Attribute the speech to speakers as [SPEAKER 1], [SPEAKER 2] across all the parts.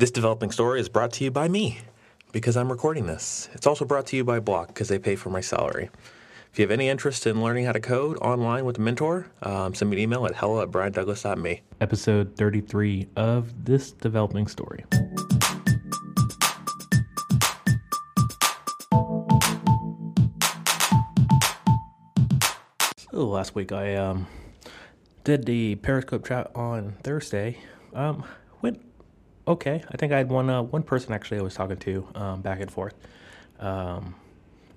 [SPEAKER 1] This developing story is brought to you by me because I'm recording this. It's also brought to you by Bloc because they pay for my salary. If you have any interest in learning how to code online with a mentor, um, send me an email at hello at briandouglas.me.
[SPEAKER 2] Episode 33 of This Developing Story. So last week I um, did the Periscope chat on Thursday. Um, went okay. I think I had one uh, one person actually I was talking to um, back and forth um,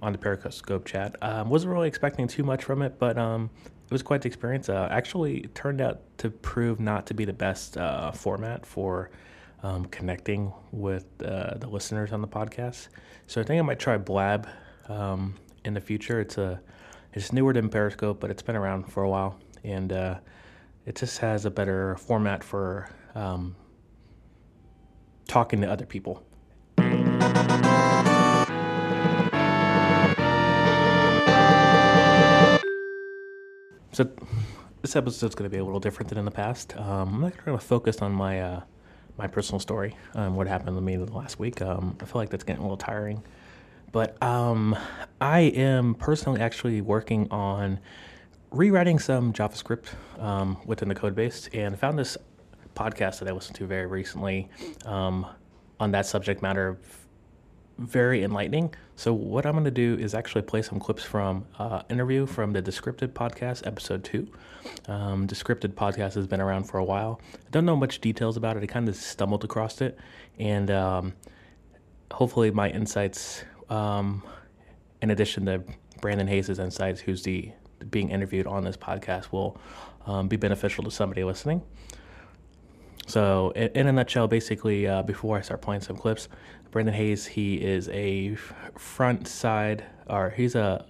[SPEAKER 2] on the Periscope chat. Um, wasn't really expecting too much from it, but um, it was quite the experience. Uh, actually, turned out to prove not to be the best uh, format for um, connecting with uh, the listeners on the podcast. So I think I might try Blab um, in the future. It's a it's newer than Periscope, but it's been around for a while, and uh, it just has a better format for um, talking to other people. So this episode's going to be a little different than in the past. Um, I'm not going to focus on my uh, my personal story, um, what happened to me the last week. Um, I feel like that's getting a little tiring. But um, I am personally actually working on rewriting some JavaScript um, within the code base and found this podcast that I listened to very recently um, on that subject matter very enlightening. So what I'm going to do is actually play some clips from uh, interview from the Descripted podcast, episode two. Um, Descripted podcast has been around for a while. I don't know much details about it. I kind of stumbled across it, and um, hopefully my insights, um, in addition to Brandon Hays' insights, who's the being interviewed on this podcast, will um, be beneficial to somebody listening. So, in, in a nutshell, basically, uh, before I start playing some clips, Brandon Hays, he is a front side, or he's a,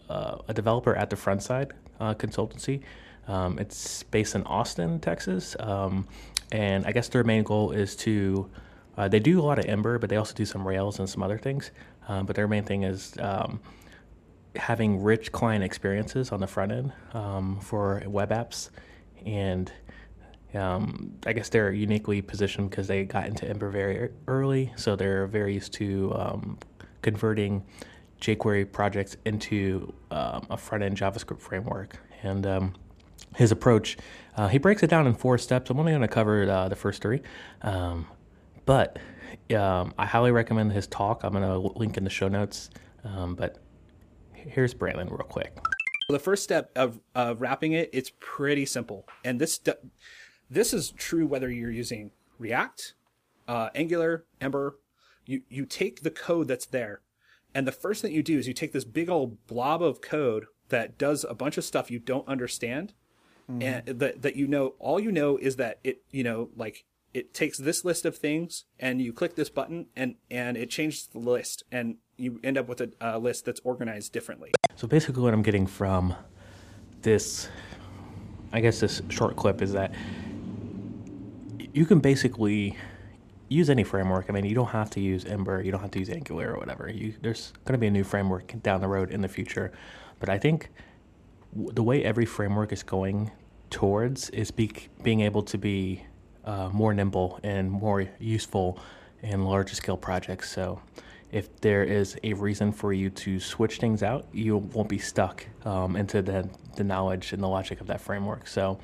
[SPEAKER 2] a developer at the Frontside uh, consultancy. Um, it's based in Austin, Texas. Um, and I guess their main goal is to, uh, they do a lot of Ember, but they also do some Rails and some other things. Um, but their main thing is um, having rich client experiences on the front end um, for web apps. And um, I guess they're uniquely positioned because they got into Ember very early, so they're very used to um, converting jQuery projects into um, a front end JavaScript framework. And um, his approach, uh, he breaks it down in four steps. I'm only going to cover uh, the first three, um, but um, I highly recommend his talk. I'm going to link in the show notes. but here's Brandon real quick.
[SPEAKER 3] The first step of, of wrapping it, it's pretty simple, and this. This is true whether you're using React, uh, Angular, Ember. You you take the code that's there, and the first thing you do is you take this big old blob of code that does a bunch of stuff you don't understand, mm-hmm. and that that you know all you know is that it you know like it takes this list of things and you click this button and and it changes the list and you end up with a, a list that's organized differently.
[SPEAKER 2] So basically, what I'm getting from this, I guess this short clip is that you can basically use any framework. I mean, you don't have to use Ember, you don't have to use Angular or whatever. You, there's going to be a new framework down the road in the future. But I think w- the way every framework is going towards is be, being able to be uh, more nimble and more useful in larger scale projects. So if there is a reason for you to switch things out, you won't be stuck um, into the, the knowledge and the logic of that framework. So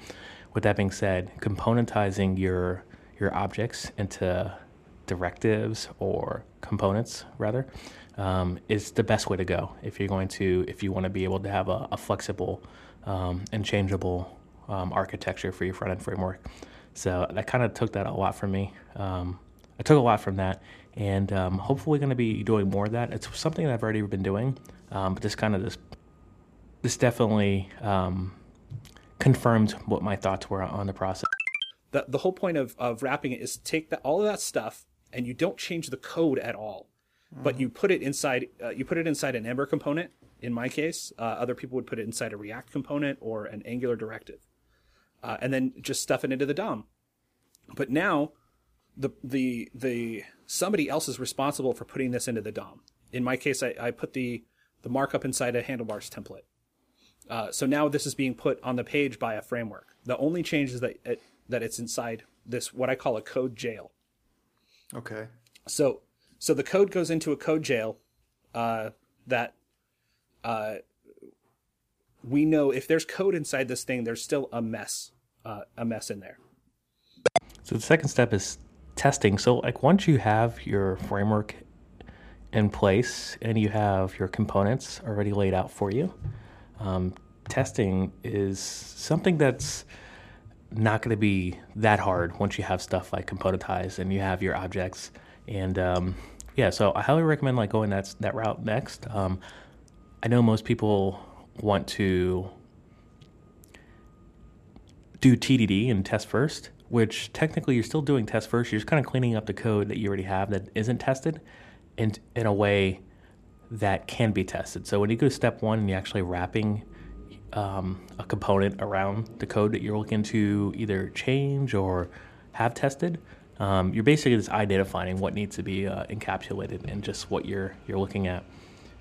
[SPEAKER 2] with that being said, componentizing your your objects into directives or components rather um, is the best way to go if you're going to if you want to be able to have a, a flexible um, and changeable um, architecture for your front end framework. So that kind of took that a lot from me. Um, I took a lot from that, and um, hopefully going to be doing more of that. It's something that I've already been doing, um, but this kind of this this definitely confirmed what my thoughts were on the process.
[SPEAKER 3] The, the whole point of, of wrapping it is take that, all of that stuff and you don't change the code at all, mm-hmm. but you put it inside, uh, you put it inside an Ember component. In my case, uh, other people would put it inside a React component or an Angular directive, uh, and then just stuff it into the DOM. But now, the the the somebody else is responsible for putting this into the DOM. In my case, I, I put the the markup inside a handlebars template. Uh, so now this is being put on the page by a framework. The only change is that it, that it's inside this what I call a code jail.
[SPEAKER 4] Okay.
[SPEAKER 3] So so the code goes into a code jail uh, that uh, we know if there's code inside this thing, there's still a mess, uh, a mess in there.
[SPEAKER 2] So the second step is testing. So like once you have your framework in place and you have your components already laid out for you, um, testing is something that's not going to be that hard once you have stuff like componentized and you have your objects. And um, yeah, so I highly recommend like going that that route next. Um, I know most people want to do TDD and test first, which technically you're still doing test first. You're just kind of cleaning up the code that you already have that isn't tested, in in a way that can be tested. So when you go to step one and you're actually wrapping um, a component around the code that you're looking to either change or have tested, um, you're basically just identifying what needs to be uh, encapsulated and just what you're you're looking at.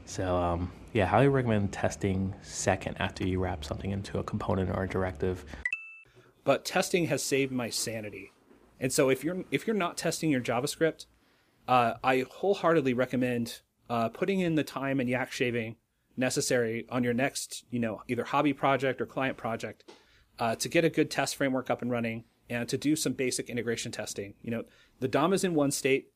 [SPEAKER 2] So um, yeah, highly recommend testing second after you wrap something into a component or a directive.
[SPEAKER 3] But testing has saved my sanity, and so if you're if you're not testing your JavaScript, uh, I wholeheartedly recommend uh, putting in the time and yak shaving necessary on your next, you know, either hobby project or client project uh, to get a good test framework up and running and to do some basic integration testing. You know, the DOM is in one state.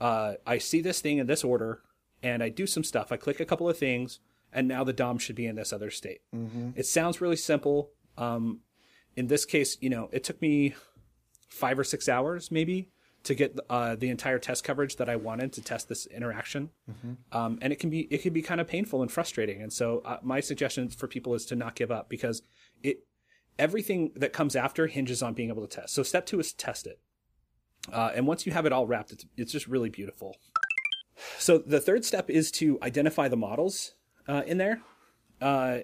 [SPEAKER 3] Uh, I see this thing in this order, and I do some stuff. I click a couple of things, and now the DOM should be in this other state. Mm-hmm. It sounds really simple. Um, in this case, you know, it took me five or six hours maybe to get uh, the entire test coverage that I wanted to test this interaction. Mm-hmm. Um, and it can be it can be kind of painful and frustrating. And so uh, my suggestion for people is to not give up because it everything that comes after hinges on being able to test. So step two is test it. Uh, and once you have it all wrapped, it's, it's just really beautiful. So the third step is to identify the models uh, in there. Uh,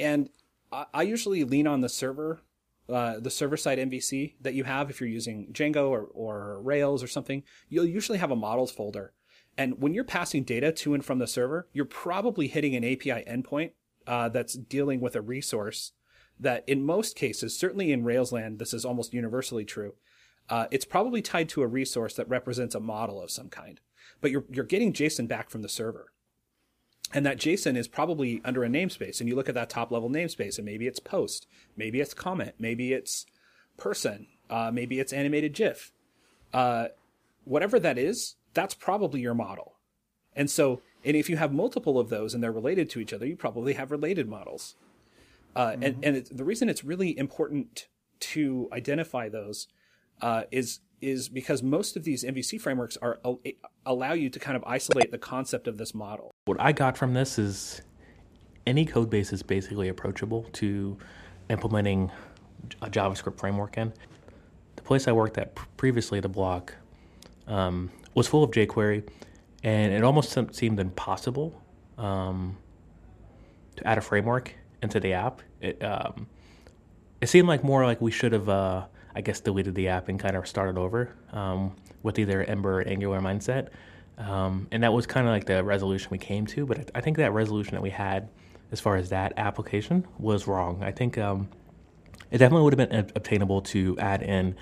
[SPEAKER 3] and I, I usually lean on the server uh, the server side MVC that you have, if you're using Django or, or Rails or something, you'll usually have a models folder. And when you're passing data to and from the server, you're probably hitting an API endpoint uh, that's dealing with a resource that, in most cases, certainly in Rails land, this is almost universally true. Uh, it's probably tied to a resource that represents a model of some kind, but you're you're getting JSON back from the server and that JSON is probably under a namespace. And you look at that top level namespace, and maybe it's post, maybe it's comment, maybe it's person, uh, maybe it's animated GIF. Uh, whatever that is, that's probably your model. And so, and if you have multiple of those and they're related to each other, you probably have related models. Uh, mm-hmm. And, and it, the reason it's really important to identify those uh, is is because most of these MVC frameworks are allow you to kind of isolate the concept of this model.
[SPEAKER 2] What I got from this is any code base is basically approachable to implementing a JavaScript framework in. The place I worked at previously, the Bloc, um, was full of jQuery, and it almost seemed impossible um, to add a framework into the app. It um, it seemed like more like we should have. Uh, I guess, deleted the app and kind of started over um, with either Ember or Angular mindset. Um, and that was kind of like the resolution we came to. But I think that resolution that we had as far as that application was wrong. I think um, it definitely would have been obtainable to add in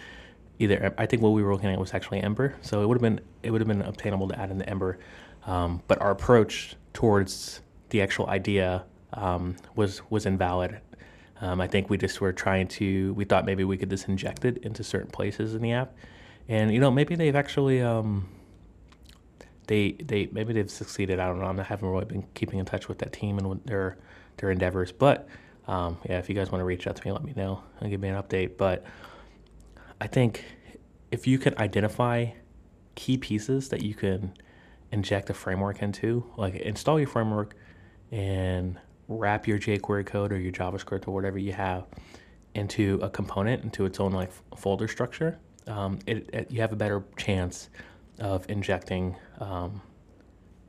[SPEAKER 2] either. I think what we were looking at was actually Ember, so it would have been it would have been obtainable to add in the Ember. Um, but our approach towards the actual idea um, was was invalid um, I think we just were trying to, we thought maybe we could just inject it into certain places in the app. And, you know, maybe they've actually, um, they, they, maybe they've succeeded. I don't know. I haven't really been keeping in touch with that team and their, their endeavors. But, um, yeah, if you guys want to reach out to me, let me know and give me an update. But I think if you can identify key pieces that you can inject a framework into, like install your framework and wrap your jQuery code or your JavaScript or whatever you have into a component, into its own like folder structure, um, it, it, you have a better chance of injecting um,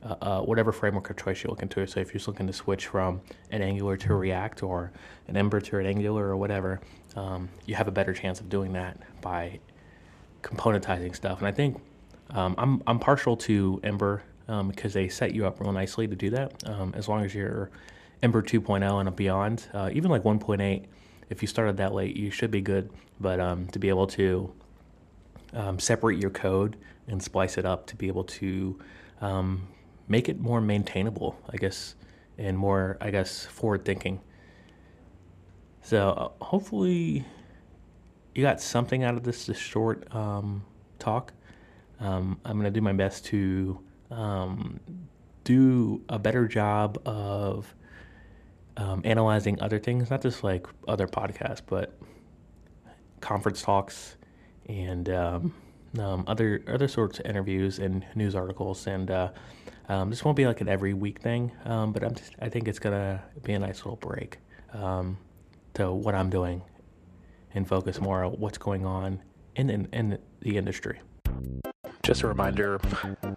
[SPEAKER 2] uh, uh, whatever framework of choice you're looking to. So if you're looking to switch from an Angular to React or an Ember to an Angular or whatever, um, you have a better chance of doing that by componentizing stuff. And I think um, I'm I'm partial to Ember um, because they set you up real nicely to do that. Um, as long as you're Ember 2.0 and beyond, uh, even like 1.8, if you started that late, you should be good. But um, to be able to um, separate your code and splice it up to be able to um, make it more maintainable, I guess, and more, I guess, forward thinking. So uh, hopefully you got something out of this, this short um, talk. Um, I'm going to do my best to um, do a better job of um, analyzing other things, not just like other podcasts, but conference talks and um, um, other other sorts of interviews and news articles. And uh, um, this won't be like an every week thing, um, but I'm just, I think it's gonna be a nice little break um, to what I'm doing and focus more on what's going on in in, in the industry.
[SPEAKER 1] Just a reminder,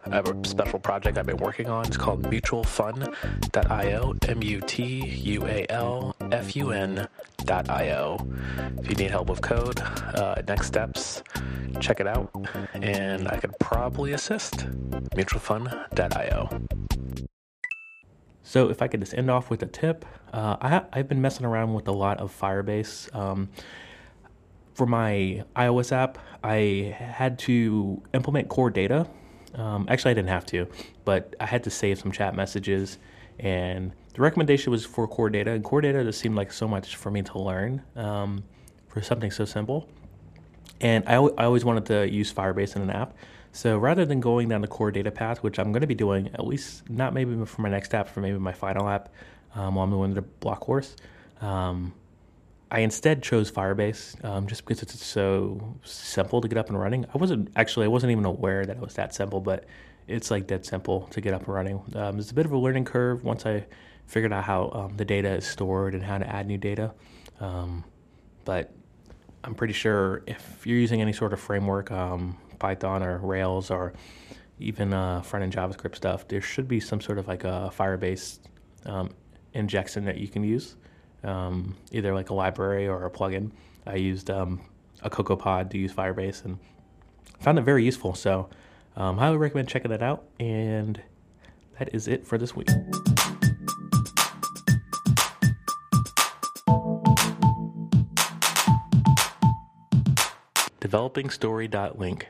[SPEAKER 1] I have a special project I've been working on. It's called mutualfun.io, M U T U A L F U N.io. If you need help with code, uh, next steps, check it out, and I could probably assist. Mutualfun.io.
[SPEAKER 2] So, if I could just end off with a tip, uh, I, I've been messing around with a lot of Firebase. Um, for my iOS app, I had to implement core data. Um, actually, I didn't have to, but I had to save some chat messages. And the recommendation was for core data. And core data just seemed like so much for me to learn um, for something so simple. And I, I always wanted to use Firebase in an app. So rather than going down the core data path, which I'm going to be doing at least not maybe for my next app, for maybe my final app um, while I'm doing the Bloc course, um, I instead chose Firebase um, just because it's so simple to get up and running. I wasn't actually I wasn't even aware that it was that simple, but it's like dead simple to get up and running. Um, it's a bit of a learning curve once I figured out how um, the data is stored and how to add new data. Um, but I'm pretty sure if you're using any sort of framework, um, Python or Rails or even uh, front end JavaScript stuff, there should be some sort of like a Firebase um, injection that you can use um, either like a library or a plugin. I used um, a CocoaPod to use Firebase and found it very useful. So, um, highly recommend checking that out. And that is it for this week.
[SPEAKER 1] Developingstory.link